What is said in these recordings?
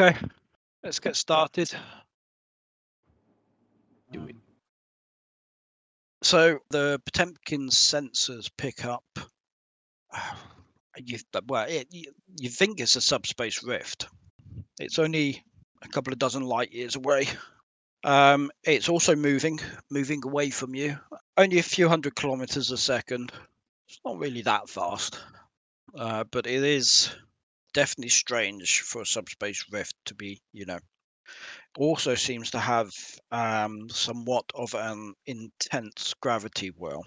Okay, let's get started. Do it. So the Potemkin sensors pick up. You well, it, you, you think it's a subspace rift. It's only a couple of dozen light years away. Um, it's also moving, moving away from you, only a few hundred kilometers a second. It's not really that fast, uh, but it is definitely strange for a subspace rift to be, you know. Also seems to have um, somewhat of an intense gravity well,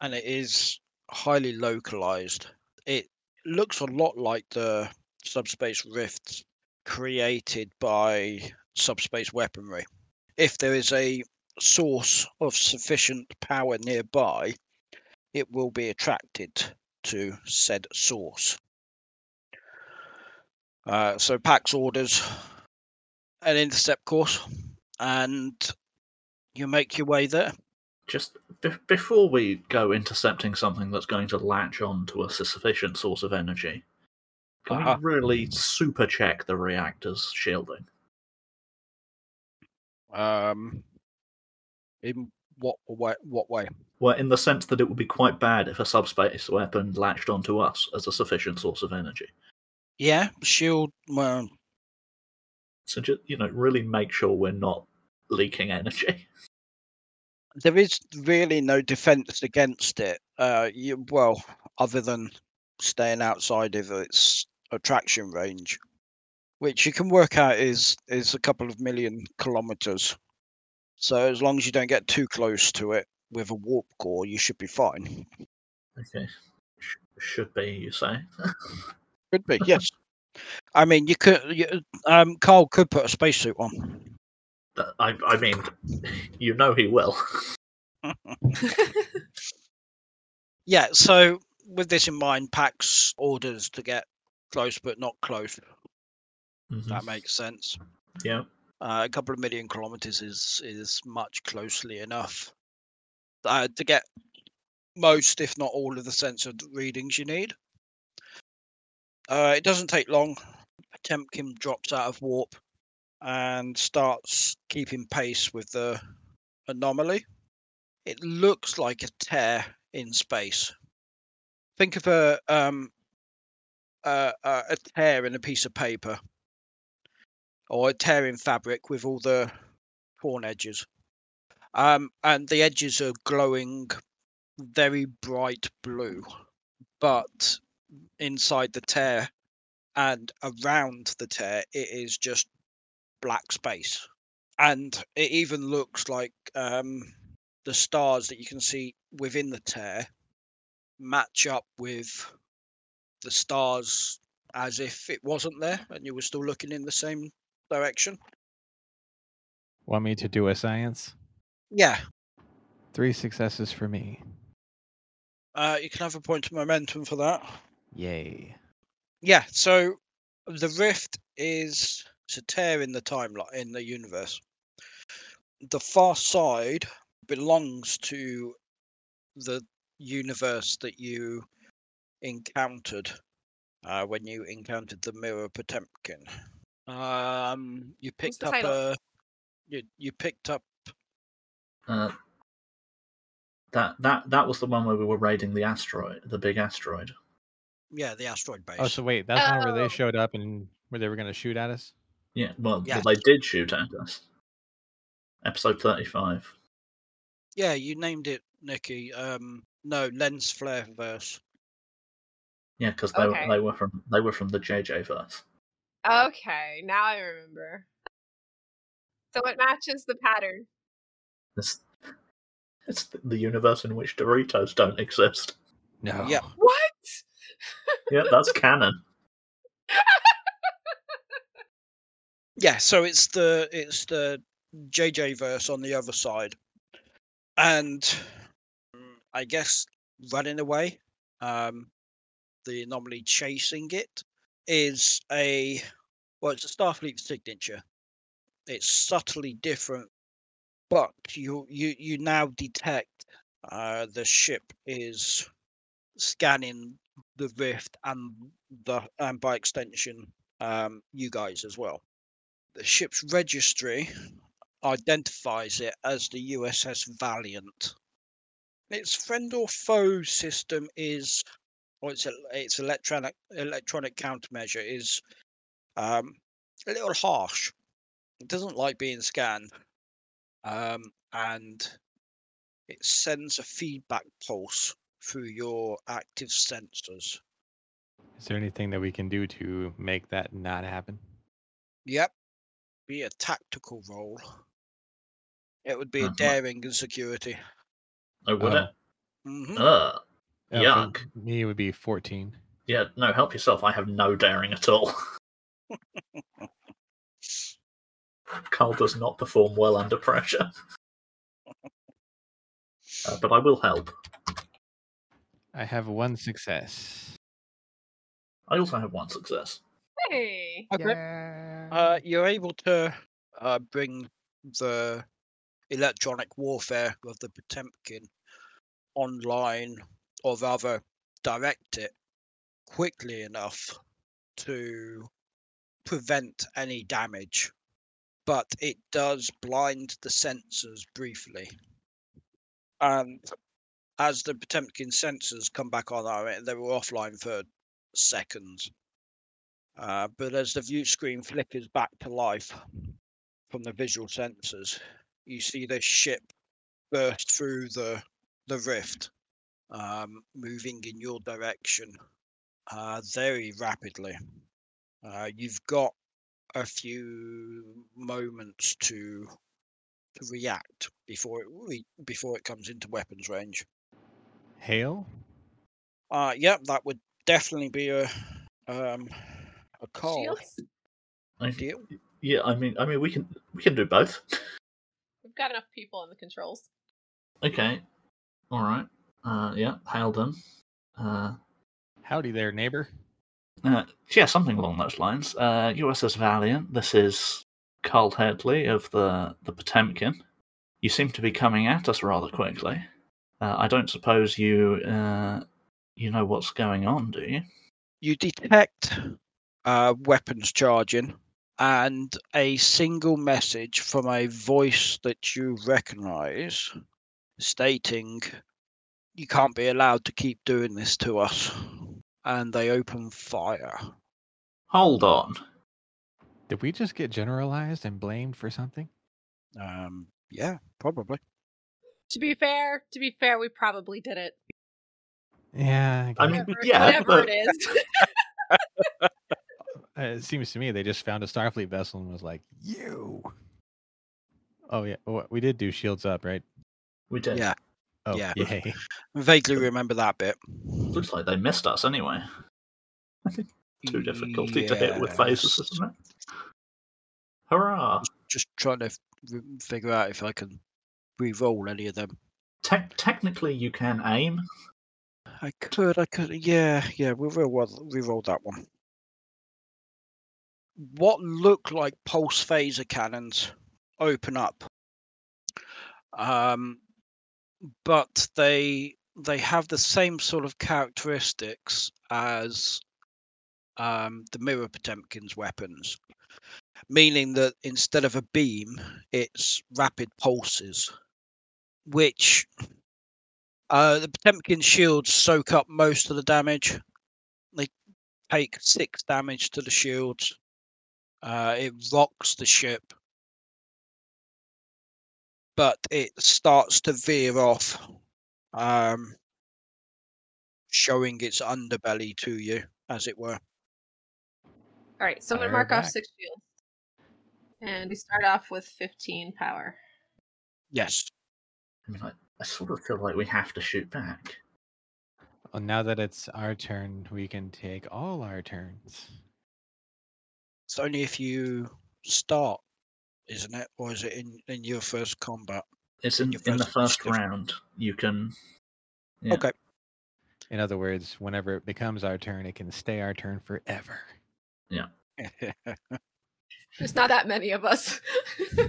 and it is highly localized. It looks a lot like the subspace rifts created by subspace weaponry. If there is a source of sufficient power nearby, it will be attracted to said source. Uh, so Pax orders an intercept course, and you make your way there. Just be- before we go intercepting something that's going to latch on to a sufficient source of energy, can Uh-huh. we really super check the reactor's shielding? Um, in what way? What way? Well, in the sense that it would be quite bad if a subspace weapon latched onto us as a sufficient source of energy. Yeah, shield. Well, So just you know, really make sure we're not leaking energy. there is really no defense against it. Uh, you, well, other than staying outside of its attraction range, which you can work out is is a couple of million kilometers. So as long as you don't get too close to it with a warp core, you should be fine. Okay, Sh- should be you say. Could be, yes. I mean, you could. You, um, Carl could put a spacesuit on. I, I mean, you know he will. Yeah. So with this in mind, Pax orders to get close but not close. Mhm. That makes sense. Yeah. Uh, a couple of million kilometers is is much closely enough uh, to get most, if not all, of the sensor readings you need. Uh, it doesn't take long. Potemkin drops out of warp and starts keeping pace with the anomaly. It looks like a tear in space. Think of a um, a a tear in a piece of paper or a tear in fabric with all the torn edges. Um, and the edges are glowing very bright blue, but inside the tear and around the tear, it is just black space. And it even looks like um, the stars that you can see within the tear match up with the stars as if it wasn't there and you were still looking in the same direction. Want me to do a science? Yeah, Three successes for me. uh, you can have a point of momentum for that. Yay. Yeah, so the rift is it's a tear in the timeline in the universe. The far side belongs to the universe that you encountered uh, when you encountered the mirror Potemkin. Um, you picked up title? a you you picked up Uh, that that that was the one where we were raiding the asteroid, the big asteroid. Yeah the asteroid base. Oh, so wait, that's not where Oh. they showed up and where they were going to shoot at us? Yeah, well, Yes. well, they did shoot at us. Episode thirty-five. Yeah, you named it, Nikki. Um, no, lens flare verse. Yeah, because they Okay. they were from they were from the JJ verse. Okay, now I remember. So it matches the pattern. It's, it's the universe in which Doritos don't exist. No. Yeah. What? Yeah, that's canon. Yeah, so it's the it's the JJ verse on the other side, and mm, I guess running away, um, the anomaly chasing it is a well, it's a Starfleet signature. It's subtly different, but you you you now detect uh, the ship is scanning the rift and the and by extension um, you guys as well. the ship's registry identifies it as the USS Valiant. Its friend or foe system is, or its its electronic electronic countermeasure is um, a little harsh. It doesn't like being scanned, um, and it sends a feedback pulse through your active sensors. Is there anything that we can do to make that not happen? Yep, be a tactical role. It would be a Mhm. daring and security. Oh, would Oh. it? hmm Uh, for Yuck. me, it would be 14. Yeah, no, help yourself. I have no daring at all. Carl does not perform well under pressure. Uh, but I will help. I have one success. I also have one success. Hey. Okay. Uh, you're able to uh, bring the electronic warfare of the Potemkin online, or rather, direct it quickly enough to prevent any damage. But it does blind the sensors briefly. And as the Potemkin sensors come back on, they were offline for seconds. Uh, but as the view screen flickers back to life from the visual sensors, you see this ship burst through the the rift, um, moving in your direction uh, very rapidly. Uh, you've got a few moments to to react before it re- before it comes into weapons range. Hail? Uh, yep, that would definitely be a um, a call Shields? I, deal. yeah, I mean, I mean, we can we can do both. We've got enough people on the controls. Okay, all right. Uh, yeah, hail done. Uh, Howdy there, neighbor. uh, yeah, something along those lines. Uh, USS Valiant. This is Carl Headley of the the Potemkin. You seem to be coming at us rather quickly. Uh, I don't suppose you uh, you know what's going on, do you? you detect uh, weapons charging and a single message from a voice that you recognize stating you can't be allowed to keep doing this to us and they open fire Hold on. Did we just get generalized and blamed for something? um yeah probably To be fair, to be fair, we probably did it. Yeah. I guess. mean, Whatever, yeah, whatever but- it is. Uh, it seems to me they just found a Starfleet vessel and was like, "You." Oh yeah, we did do shields up, right? We did. yeah Oh, Yeah. yay! vaguely remember that bit Looks like they missed us anyway. Too difficulty to hit with phasers, Yes. isn't it? Hurrah! just trying to figure out if i can re-roll any of them Te- technically, you can aim. I could, I could, yeah, yeah. We'll re-roll, re-roll that one. What look like pulse phaser cannons open up, um, but they they have the same sort of characteristics as um, the mirror Potemkin's weapons, meaning that instead of a beam, it's rapid pulses, which uh, the Potemkin shields soak up most of the damage. They take six damage to the shields. Uh, it rocks the ship, but it starts to veer off, um, showing its underbelly to you, as it were. All right, so I'm gonna Fire mark off six shields, and we start off with 15 power. Yes. I mean, I, I sort of feel like we have to shoot back. Well, now that it's our turn, we can take all our turns. It's only if you start, isn't it? Or is it in, in your first combat? It's in, Your in the first first round. You can. Yeah. Okay. In other words, whenever it becomes our turn, it can stay our turn forever. There's not that many of us.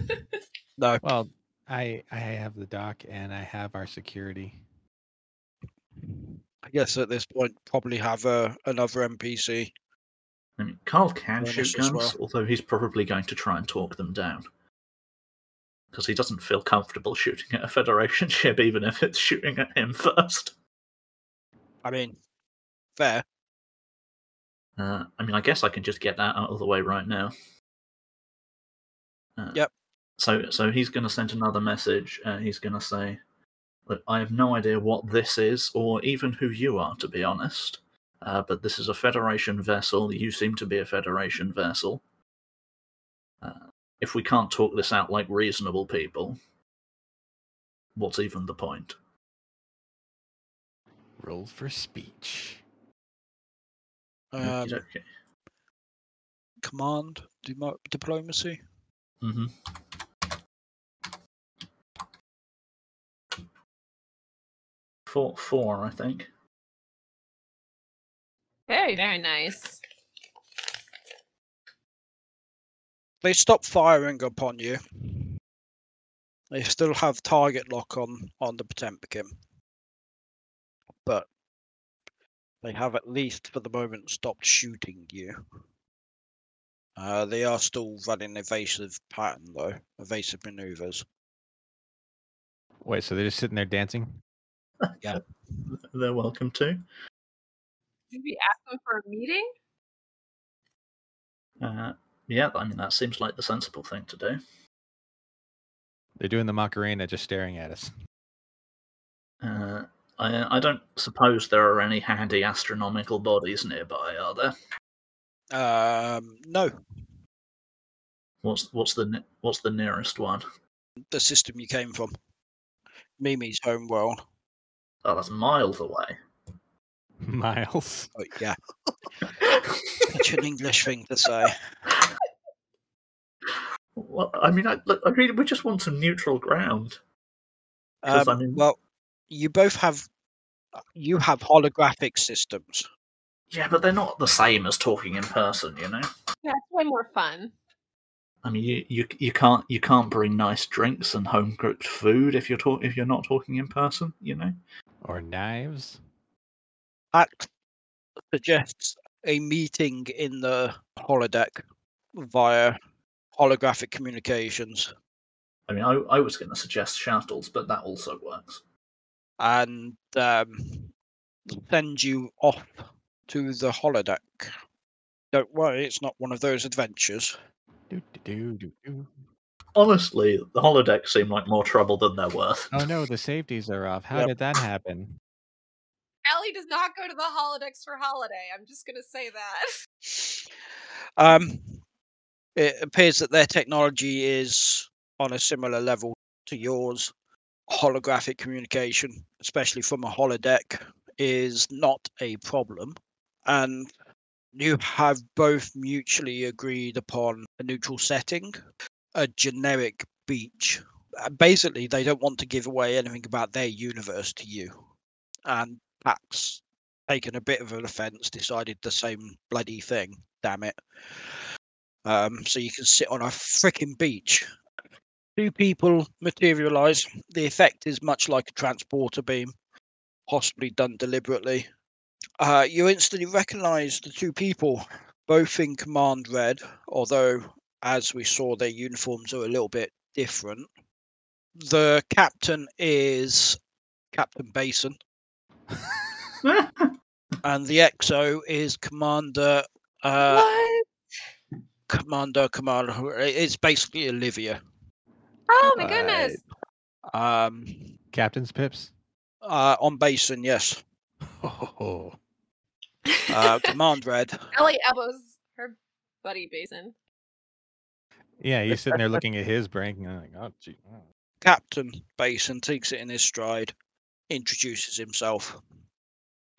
no. Well, I I have the dock and I have our security. I guess at this point, probably have a, another NPC I mean, Carl can Bonus shoot guns, well. although he's probably going to try and talk them down. Because he doesn't feel comfortable shooting at a Federation ship, even if it's shooting at him first. I mean, fair. Uh, I mean, I guess I can just get that out of the way right now. Uh, Yep. So, so he's going to send another message. Uh, he's going to say, "Look, I have no idea what this is, or even who you are, to be honest. Uh, but this is a Federation vessel. You seem to be a Federation vessel. Uh, if we can't talk this out like reasonable people, what's even the point?" Roll for speech. Um, Okey-dokey. command, diplomacy. Mhm. Four, four, I think. Very, very nice. They stop firing upon you. They still have target lock on on the Potemkin, but they have at least for the moment stopped shooting you. Uh, they are still running evasive pattern though, evasive maneuvers. Wait, so they're just sitting there dancing? Yeah, they're welcome to. Maybe ask them for a meeting? Uh, yeah, I mean, that seems like the sensible thing to do. They're doing the Macarena just staring at us. Uh, I, I don't suppose there are any handy astronomical bodies nearby, are there? Um, no, What's what's the what's the nearest one? the system you came from, Mimi's home world. Oh, that's miles away. Miles. Oh, yeah, such an English thing to say. well, I mean, I, look, I really, we just want some neutral ground. 'Cause, I Um, mean- well, you both have you have holographic systems. Yeah, but they're not the same as talking in person, you know. Yeah, it's way more fun. I mean, you, you you can't you can't bring nice drinks and home cooked food if you're talk if you're not talking in person, you know. Or knives. Act suggests a meeting in the holodeck via holographic communications, I mean, I, I was going to suggest shuttles, but that also works. and um, send you off to the holodeck. Don't worry, it's not one of those adventures. Do, do, do, do, do. Honestly, the holodeck seem like more trouble than they're worth. Oh no, the safeties are off. How Yep. did that happen? Ellie does not go to the holodecks for holiday. I'm just gonna say that. Um, it appears that their technology is on a similar level to yours. Holographic communication, especially from a holodeck, is not a problem. And you have both mutually agreed upon a neutral setting, a generic beach. Uh, Basically, they don't want to give away anything about their universe to you. And Pax, taken a bit of an offence, decided the same bloody thing. Damn it. Um, so you can sit on a freaking beach. Two people materialize. The effect is much like a transporter beam, possibly done deliberately. Uh, you instantly recognize the two people, both in command red, although, as we saw, their uniforms are a little bit different. The captain is Captain Basin, and the XO is Commander. Uh, what? Commander, Commander. It's basically Olivia. Oh my goodness. Um, Captain's pips. uh, on Basin, yes. Oh, Uh, Command Red. Ellie elbows her buddy Basin. yeah, he's sitting there looking at his brain. and like, oh, gee. oh. Captain Basin takes it in his stride, introduces himself.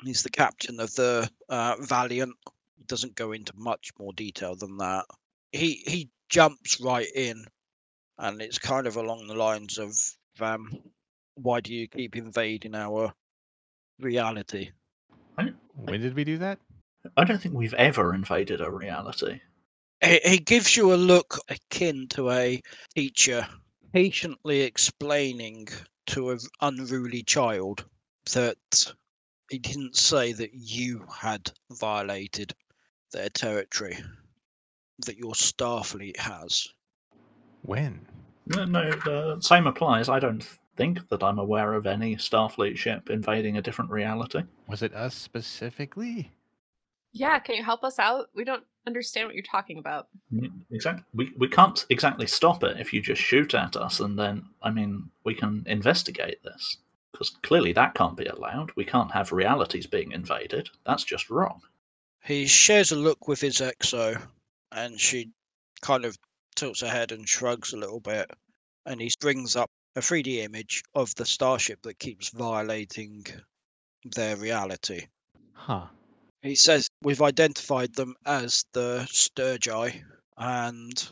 He's the captain of the uh, Valiant. He doesn't go into much more detail than that. He he jumps right in, and it's kind of along the lines of, um, "Why do you keep invading our reality?" When did we do that? I don't think we've ever invaded a reality. He, he gives you a look akin to a teacher patiently explaining to an unruly child that he didn't say that you had violated their territory that your Starfleet has. When? No, no, the same applies. I don't think that I'm aware of any Starfleet ship invading a different reality. Was it us specifically? Yeah, can you help us out? We don't understand what you're talking about. Mm, Exactly. We we can't exactly stop it if you just shoot at us, and then I mean we can investigate this because clearly that can't be allowed. We can't have realities being invaded. That's just wrong. He shares a look with his XO, and she kind of tilts her head and shrugs a little bit. And he brings up a 3D image of the starship that keeps violating their reality. Huh. He says, We've identified them as the Sturgi, and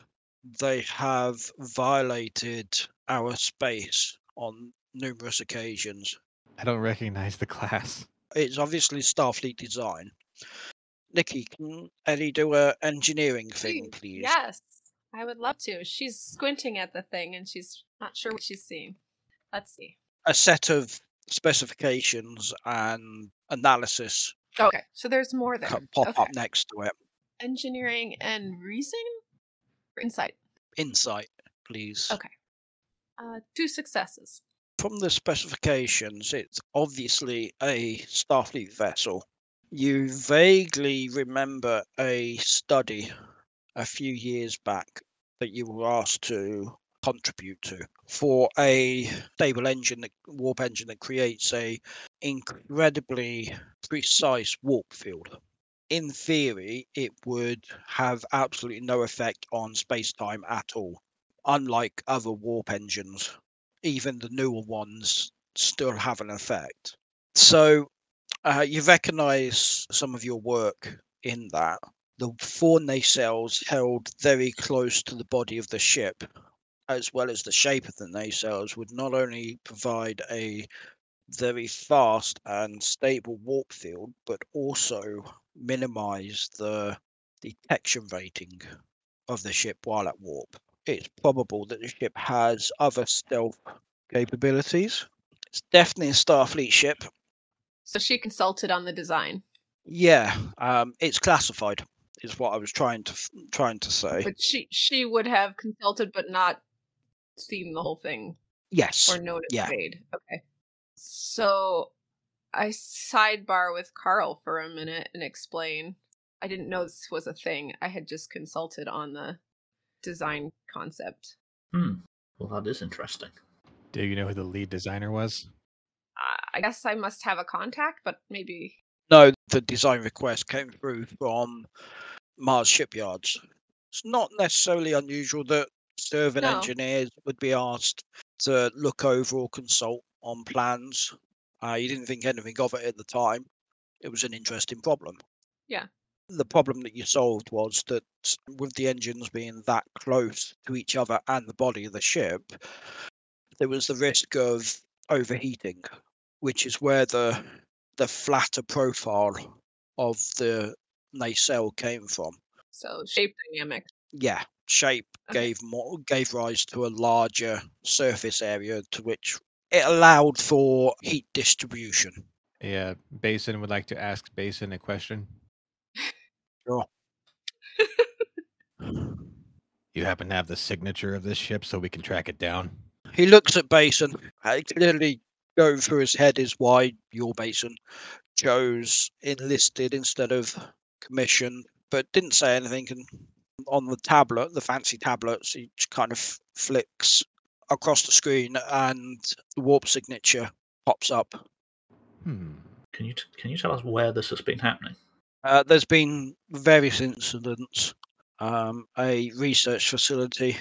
they have violated our space on numerous occasions. I don't recognize the class. It's obviously Starfleet design. Nikki, can Ellie do a engineering thing, please? Yes, I would love to. She's squinting at the thing and she's not sure what she's seeing. Let's see. A set of specifications and analysis Okay, so there's more there. pop okay. up next to it. Engineering and reason? Insight. Insight, please. Okay. Uh, two successes. From the specifications, it's obviously a Starfleet vessel. You vaguely remember a study a few years back that you were asked to contribute to for a stable engine, that, warp engine that creates a incredibly precise warp field. In theory, it would have absolutely no effect on space time at all, unlike other warp engines even the newer ones still have an effect. So uh, you recognize some of your work in that. The four nacelles held very close to the body of the ship, as well as the shape of the nacelles, would not only provide a very fast and stable warp field, but also minimize the detection rating of the ship while at warp it's probable that the ship has other stealth capabilities. It's definitely a Starfleet ship. So she consulted on the design, Yeah, um, it's classified. Is what I was trying to trying to say. but she she would have consulted but not seen the whole thing yes. or known its yeah. fate. Okay. So I sidebar with Carl for a minute and explain. I didn't know this was a thing. I had just consulted on the design concept. Hmm. Well, that is interesting. Do you know who the lead designer was? I- I guess I must have a contact, but maybe No, the design request came through from Mars shipyards. It's not necessarily unusual that serving No. engineers would be asked to look over or consult on plans. Uh, you didn't think anything of it at the time. It was an interesting problem. Yeah. The problem that you solved was that with the engines being that close to each other and the body of the ship, there was the risk of overheating, which is where the the flatter profile of the nacelle came from. so shape dynamic. Yeah, shape Okay. gave more gave rise to a larger surface area to which it allowed for heat distribution. Yeah, Basin would like to ask Basin a question. Sure. You happen to have the signature of this ship so we can track it down? He looks at Basin. Clearly, going through his head is why your Basin chose enlisted instead of commissioned, but didn't say anything. And on the tablet, the fancy tablets, he kind of flicks across the screen, and the warp signature pops up. Hmm. Can you t- can you tell us where this has been happening? Uh, there's been various incidents. Um, a research facility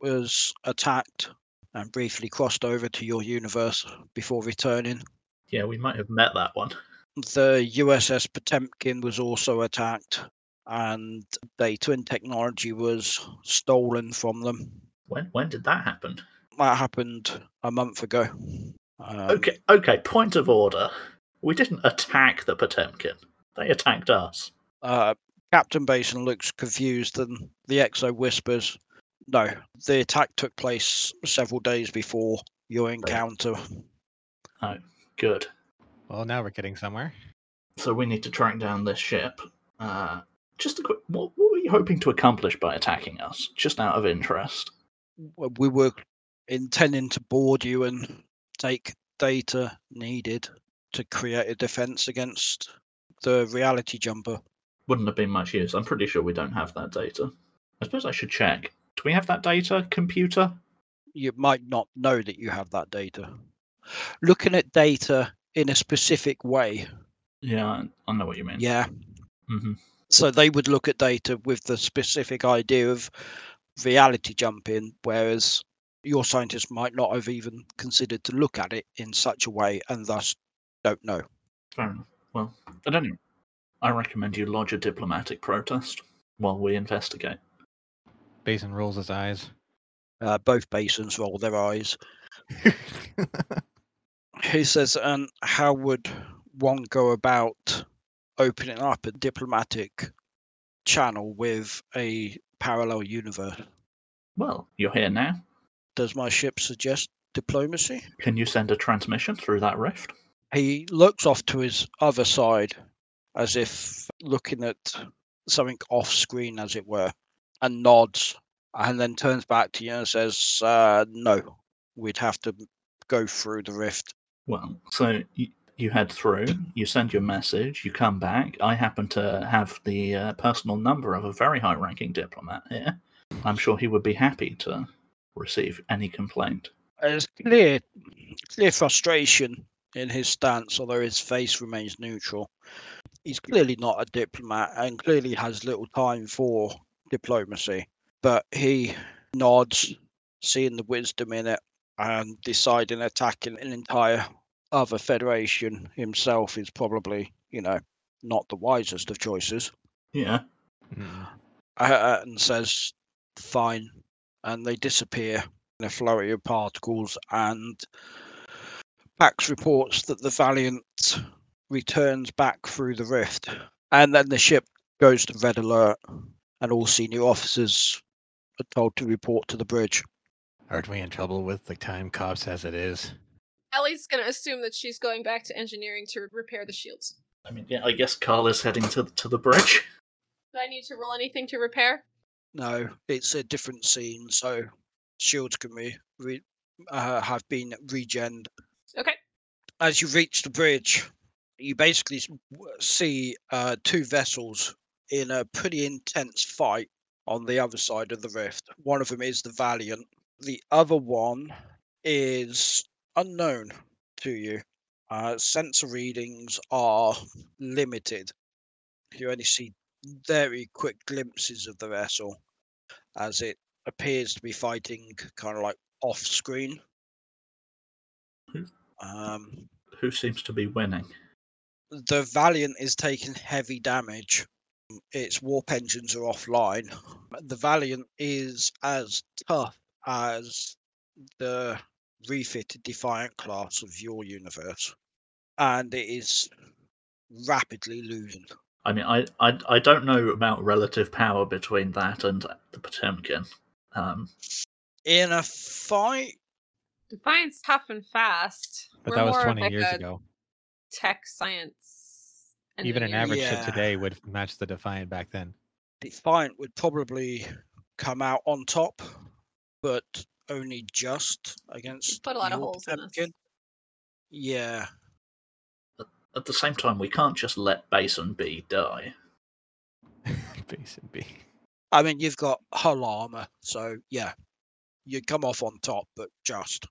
was attacked and briefly crossed over to your universe before returning. Yeah, we might have met that one. The USS Potemkin was also attacked, and the twin technology was stolen from them. When when did that happen? That happened a month ago. Um, Okay, okay. Point of order. We didn't attack the Potemkin. They attacked us. Uh, Captain Basin looks confused, and the XO whispers, "No, the attack took place several days before your encounter." Oh, good. Well, now we're getting somewhere. So we need to track down this ship. Uh, Just a quick. What, what were you hoping to accomplish by attacking us? Just out of interest. w- we were intending to board you and take data needed to create a defense against the reality jumper. Wouldn't have been much use. I'm pretty sure we don't have that data. I suppose I should check. Do we have that data, computer? You might not know that you have that data. Looking at data in a specific way, Yeah, I- I know what you mean. yeah. hmm So they would look at data with the specific idea of reality jumping, whereas your scientists might not have even considered to look at it in such a way and thus don't know. Fair enough. Well, at any rate, I recommend you lodge a diplomatic protest while we investigate. Basin rolls his eyes. Uh, both basins roll their eyes. He says, and how would one go about opening up a diplomatic channel with a parallel universe? Well, you're here now. Does my ship suggest diplomacy? Can you send a transmission through that rift? He looks off to his other side as if looking at something off screen, as it were, and nods, and then turns back to you and says, uh, No, we'd have to go through the rift. Well, so you, you head through, you send your message, you come back. I happen to have the uh, personal number of a very high ranking diplomat here. I'm sure he would be happy to receive any complaint. There's clear, clear frustration in his stance, although his face remains neutral. He's clearly not a diplomat and clearly has little time for diplomacy, but he nods, seeing the wisdom in it, and deciding attacking an entire other federation himself is probably, you know, not the wisest of choices. Yeah. Mm. Uh, and says, "Fine," and they disappear in a flurry of particles. And Pax reports that the Valiant returns back through the rift, and then the ship goes to red alert, and all senior officers are told to report to the bridge. Aren't we in trouble with the time cops as it is? Ellie's gonna assume that she's going back to engineering to repair the shields. I mean, yeah, I guess Carl is heading to to the bridge. Do I need to roll anything to repair? No, it's a different scene, so shields can be re- uh, have been regened. Okay. as you reach the bridge, you basically see uh, two vessels in a pretty intense fight on the other side of the rift. One of them is the Valiant. The other one is unknown to you. Uh, sensor readings are limited. You only see very quick glimpses of the vessel as it appears to be fighting kind of like off screen. Um, Who seems to be winning? the Valiant is taking heavy damage. Its warp engines are offline. The Valiant is as tough as the refitted Defiant class of your universe, and it is rapidly losing. I mean, I, I, I don't know about relative power between that and the Potemkin. Um, In a fight, Defiant's tough and fast. But We're that was more of 20 like years a ago. Tech science. Even an engineering. average ship Yeah. today would match the Defiant back then. Defiant would probably come out on top, but only just against. put a lot of your holes in us. Yeah, at the same time, we can't just let Basin B die. Basin B. I mean, you've got hull armor, so yeah, you come off on top, but just.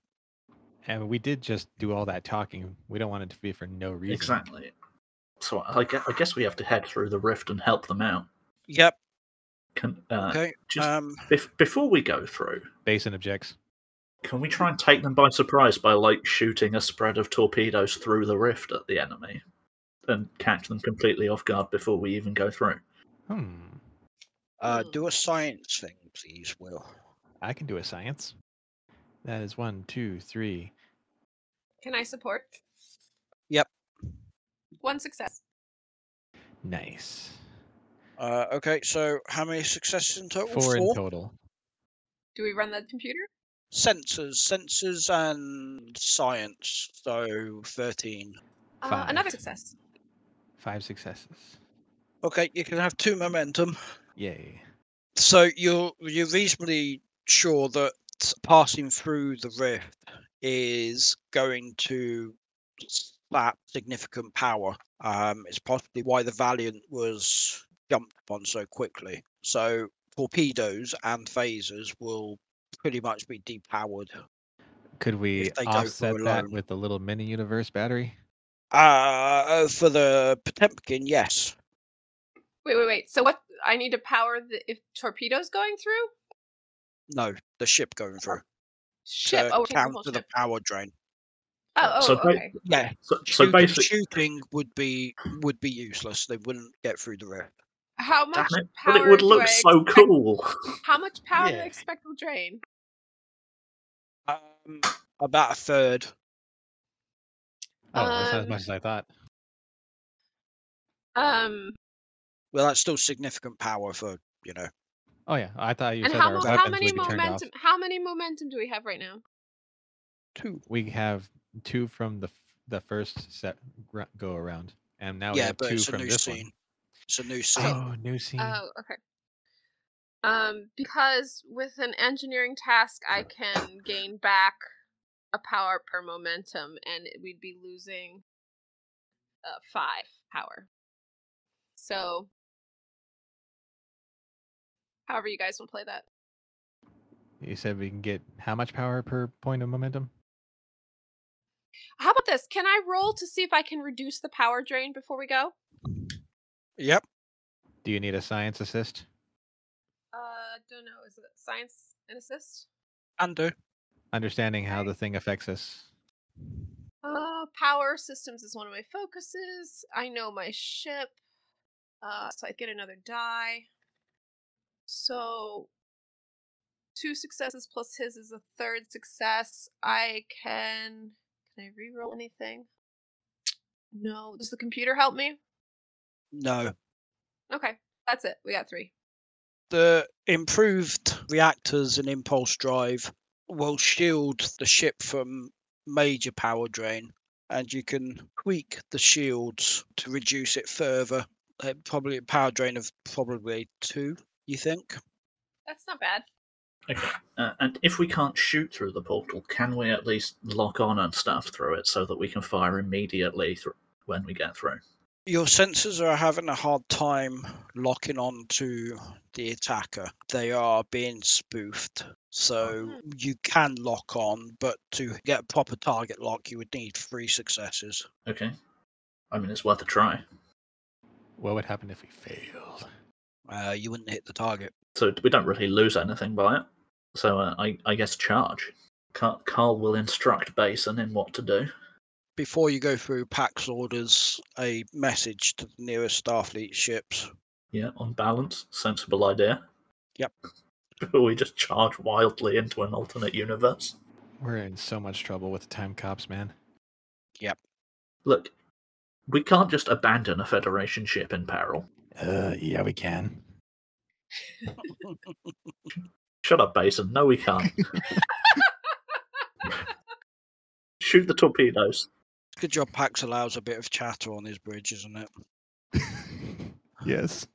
And we did just do all that talking. We don't want it to be for no reason. Exactly. So I guess, I guess we have to head through the rift and help them out. Yep. Can, uh, Okay. just Um. bef- before we go through, Basin objects. can we try and take them by surprise by like shooting a spread of torpedoes through the rift at the enemy and catch them completely off guard before we even go through? Hmm. Uh, Hmm. do a science thing, please, Will. I can do a science. That is one, two, three. Can I support? Yep. One success. Nice. Uh, okay. So how many successes in total? Four in total. Do we run the computer? Sensors, sensors, and science. So thirteen. Uh, Five. another success. Five successes. Okay, you can have two momentum. Yay. So you're you're reasonably sure that passing through the rift is going to slap significant power. Um, it's possibly why the Valiant was jumped upon so quickly. So torpedoes and phasers will pretty much be depowered. Could we If they go offset that with the little mini universe battery? Uh, for the Potemkin, yes. Wait, wait, wait. So what? I need to power the if torpedoes going through No, the ship going through ship. to Oh, we're the the ship. power drain. Oh, oh, So ba- okay. Yeah, So, so shooting, basically, shooting would be would be useless. They wouldn't get through the rift. How damn much it, power but it would look I so expect- cool. How much power do you expect will drain? Um, about a third. Oh, that's not as Um, much as I thought. Um, Well, that's still significant power for you know. Oh yeah, I thought you and said how, our mo- how many would off. momentum? How many momentum do we have right now? Two. We have two from the the first set go around, and now we have two from this scene. one. It's a new scene. Oh, new scene. Oh, okay. Um, because with an engineering task, I can gain back a power per momentum, and we'd be losing uh, five power. So, however you guys want to play that. you said we can get how much power per point of momentum? How about this? Can I roll to see if I can reduce the power drain before we go? Yep. Do you need a science assist? Uh, don't know. Is it science and assist? And do. Understanding how the thing affects us. Uh, power systems is one of my focuses. I know my ship. Uh, so I get another die. So two successes plus his is a third success. I can can I reroll anything? No. Does the computer help me? No. Okay, that's it. We got three. The improved reactors and impulse drive will shield the ship from major power drain, and you can tweak the shields to reduce it further. Uh, probably a power drain of probably two. You think? That's not bad. Okay. Uh, and if we can't shoot through the portal, can we at least lock on and stuff through it so that we can fire immediately thr when we get through? Your sensors are having a hard time locking on to the attacker. They are being spoofed. So Mhm. you can lock on, but to get a proper target lock, you would need three successes. Okay. I mean, it's worth a try. What would happen if we failed? Uh, you wouldn't hit the target. So we don't really lose anything by it. So uh, I, I guess charge. Carl, Carl will instruct Basin in what to do. Before you go through PAX orders, a message to the nearest Starfleet ships. Yeah, on balance, sensible idea. Yep. Before we just charge wildly into an alternate universe. We're in so much trouble with the time cops, man. Yep. Look, we can't just abandon a Federation ship in peril. Uh, yeah, we can. Shut up, Basin. No, we can't. Shoot the torpedoes. Good job, PAX allows a bit of chatter on his bridge, isn't it? yes.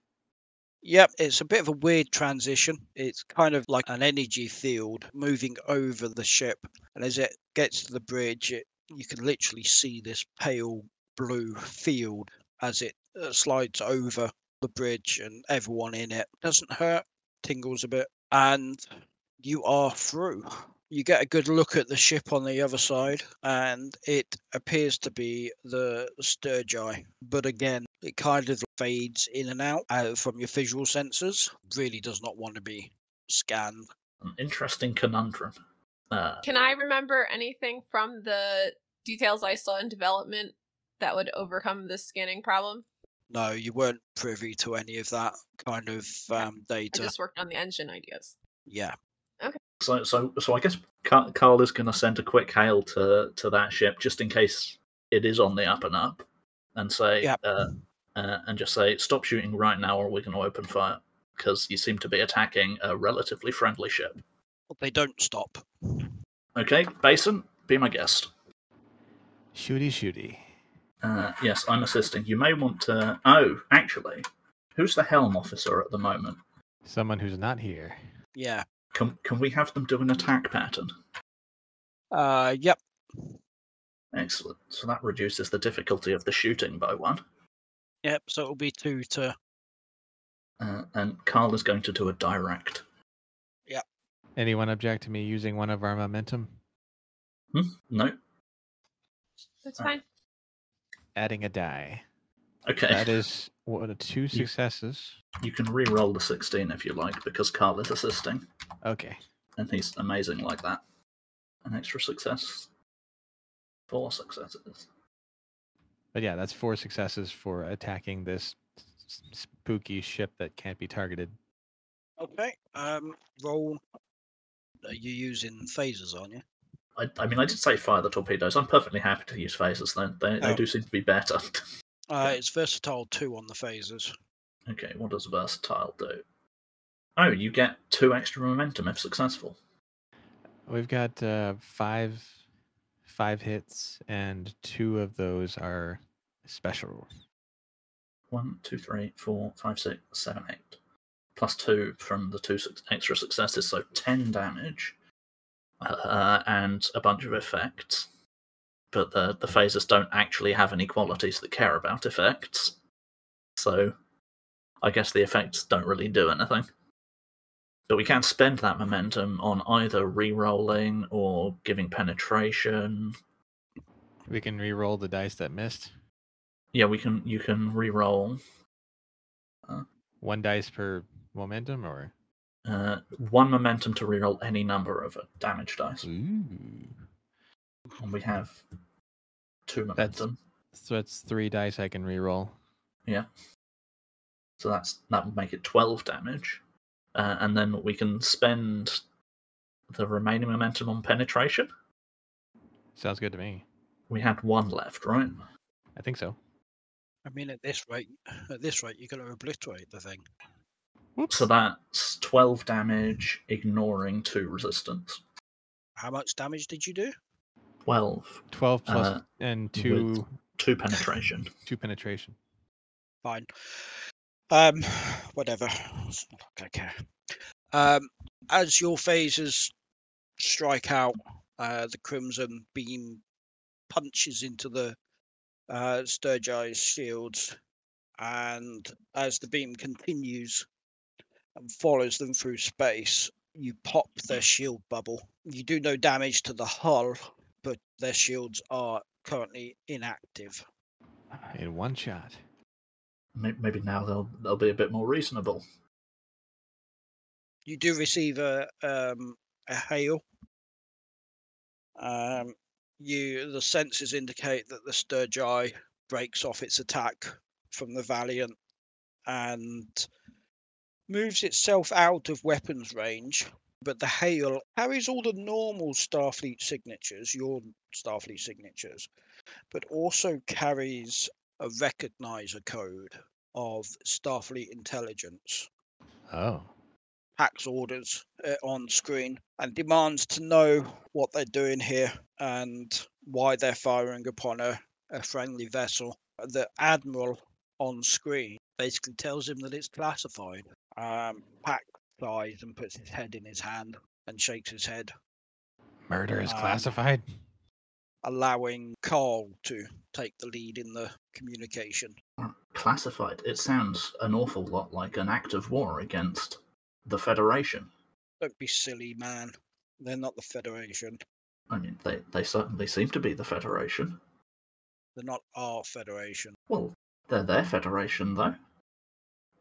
Yep, it's a bit of a weird transition. It's kind of like an energy field moving over the ship, and as it gets to the bridge, it, you can literally see this pale blue field as it uh, slides over the bridge, and everyone in it doesn't hurt, tingles a bit, and you are through. You get a good look at the ship on the other side, and it appears to be the Sturgi. But again, it kind of fades in and out uh, from your visual sensors. Really does not want to be scanned. An interesting conundrum. Uh, Can I remember anything from the details I saw in development that would overcome this scanning problem? No, you weren't privy to any of that kind of Yeah, um, I data. just worked on the engine ideas. Yeah. So, so, so I guess Carl is going to send a quick hail to to that ship just in case it is on the up and up, and say, Yep. uh, uh, and just say, stop shooting right now, or we're going to open fire because you seem to be attacking a relatively friendly ship. But they don't stop. Okay, Basin, be my guest. Shooty, shooty. Uh, yes, I'm assisting. You may want to. Oh, actually, Who's the helm officer at the moment? Someone who's not here. Yeah. Can can we have them do an attack pattern? Uh, yep. Excellent. So that reduces the difficulty of the shooting by one. Yep. So it'll be two to. Uh, and Carl is going to do a direct. Yep. Anyone object to me using one of our momentum? Hmm? No. That's Uh, fine. Adding a die. Okay. That is what are the two successes. You can re-roll the sixteen if you like, because Carl is assisting, Okay. and he's amazing like that. An extra success. Four successes. But yeah, that's four successes for attacking this spooky ship that can't be targeted. Okay. Um, roll. Are you using phasers, aren't you? I, I mean, I did say fire the torpedoes. I'm perfectly happy to use phasers. Then they, they Oh. do seem to be better. Uh, it's versatile two on the phasers. okay, what does versatile do? Oh, you get two extra momentum if successful. We've got uh, five five hits, and two of those are special. One, two, three, four, five, six, seven, eight. Plus two from the two extra successes, so ten damage, uh, and a bunch of effects. But the the phasers don't actually have any qualities that care about effects, so I guess the effects don't really do anything. But we can spend that momentum on either re-rolling or giving penetration. We can re-roll the dice that missed. Yeah, we can. You can re-roll One dice per momentum, or uh, one momentum to reroll any number of uh, damage dice. ooh, And we have two That's- momentum. so that's three dice I can re-roll. Yeah. So that's that would make it twelve damage, uh, and then we can spend the remaining momentum on penetration. Sounds good to me. We had one left, right? I think so. I mean, at this rate, at this rate, you're going to obliterate the thing. Whoops. So that's twelve damage, ignoring two resistance. How much damage did you do? Twelve, Twelve plus uh, and two two penetration. two penetration. Fine. Um, whatever. It's not like I care. Um, as your phasers strike out, uh, the crimson beam punches into the uh, Sturgi's shields, and as the beam continues and follows them through space, you pop their shield bubble. You do no damage to the hull, but their shields are currently inactive. In one shot. Maybe now they'll they'll be a bit more reasonable. you do receive a um, a hail. Um, you the sensors indicate that the Sturgi breaks off its attack from the Valiant and moves itself out of weapons range. But the hail carries all the normal Starfleet signatures, your Starfleet signatures, but also carries a recognizer code of Starfleet intelligence Oh. Packs orders uh, on screen and demands to know what they're doing here and why they're firing upon a, a friendly vessel. The admiral on screen basically tells him that it's classified. Um, Pack sighs and puts his head in his hand and shakes his head, Murder is Um, classified. allowing Carl to take the lead in the communication. Classified. It sounds an awful lot like an act of war against the Federation. Don't be silly, man. They're not the Federation. I mean, they, they certainly seem to be the Federation. They're not our Federation. Well, they're their Federation, though.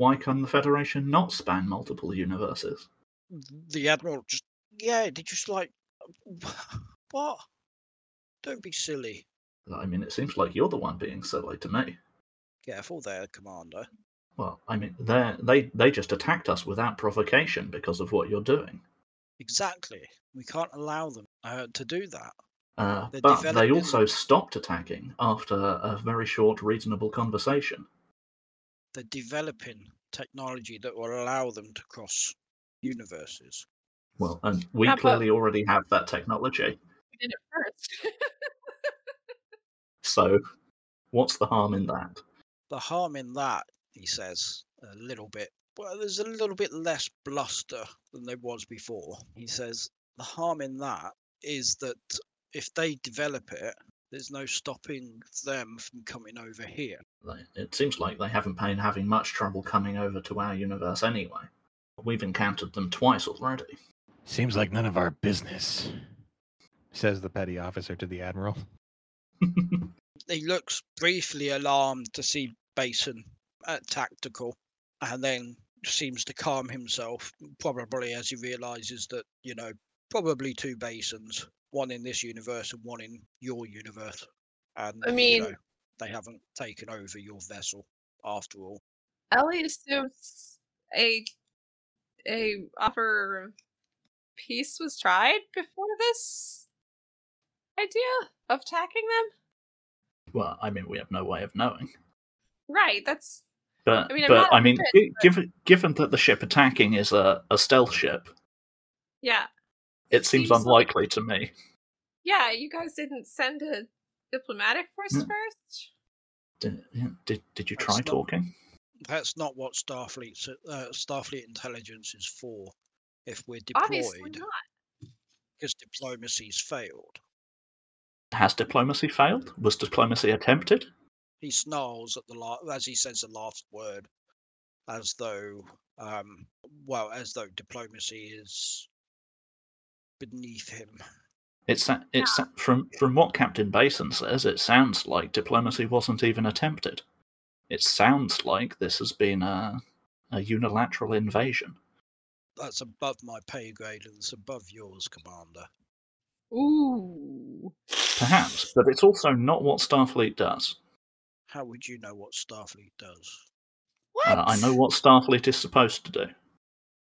Why can the Federation not span multiple universes? the admiral just yeah did you just like what don't be silly I mean, it seems like you're the one being silly to me. careful there commander Well, I mean, they they they just attacked us without provocation because of what you're doing. exactly we can't allow them uh, to do that Uh, but they also stopped attacking after a very short, reasonable conversation. They're developing technology that will allow them to cross universes Well, and we Yeah, but- clearly already have that technology. We did it first. So, what's the harm in that? the harm in that he says a little bit. Well, there's a little bit less bluster than there was before. He says the harm in that is that if they develop it, there's no stopping them from coming over here. It seems like they haven't been having much trouble coming over to our universe anyway. We've encountered them twice already. Seems like none of our business, says the petty officer to the admiral. He looks briefly alarmed to see Basin at tactical, and then seems to calm himself, probably as he realizes that, you know, probably two Basins, one in this universe and one in your universe. And, I you mean- know, they haven't taken over your vessel after all. Ellie assumes a a offer of peace was tried before this idea of attacking them. well, I mean, we have no way of knowing. Right. That's But I mean, but I mean, upset, but- given given that the ship attacking is a, a stealth ship, yeah. It seems Seems like- unlikely to me. Yeah. You guys didn't send a diplomatic force Hmm. first. Did, yeah, did, did you That's try not- talking? That's not what Starfleet's uh, Starfleet intelligence is for. If we're Obviously deployed, not. because diplomacy's failed. Has diplomacy failed? Was diplomacy attempted? he snarls at the last as he says the last word as though um well as though diplomacy is beneath him It's sa- it's sa- from from what Captain Basin says. It sounds like diplomacy wasn't even attempted. It sounds like this has been a a unilateral invasion. that's above my pay grade and it's above yours commander Ooh. Perhaps, but it's also not what Starfleet does. how would you know what starfleet does What? Uh, I know what Starfleet is supposed to do.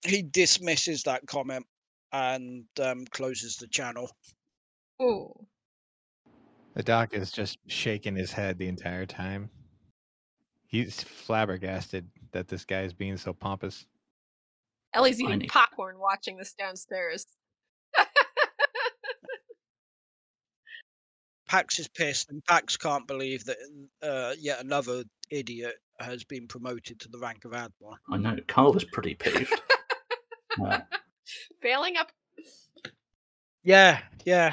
he dismisses that comment and um, closes the channel Oh. The doc is just shaking his head the entire time. He's flabbergasted that this guy is being so pompous. Ellie's eating need- popcorn watching this downstairs. pax is pissed and pax can't believe that uh, yet another idiot has been promoted to the rank of admiral I know Carl is pretty peeved. Uh, Failing up. yeah yeah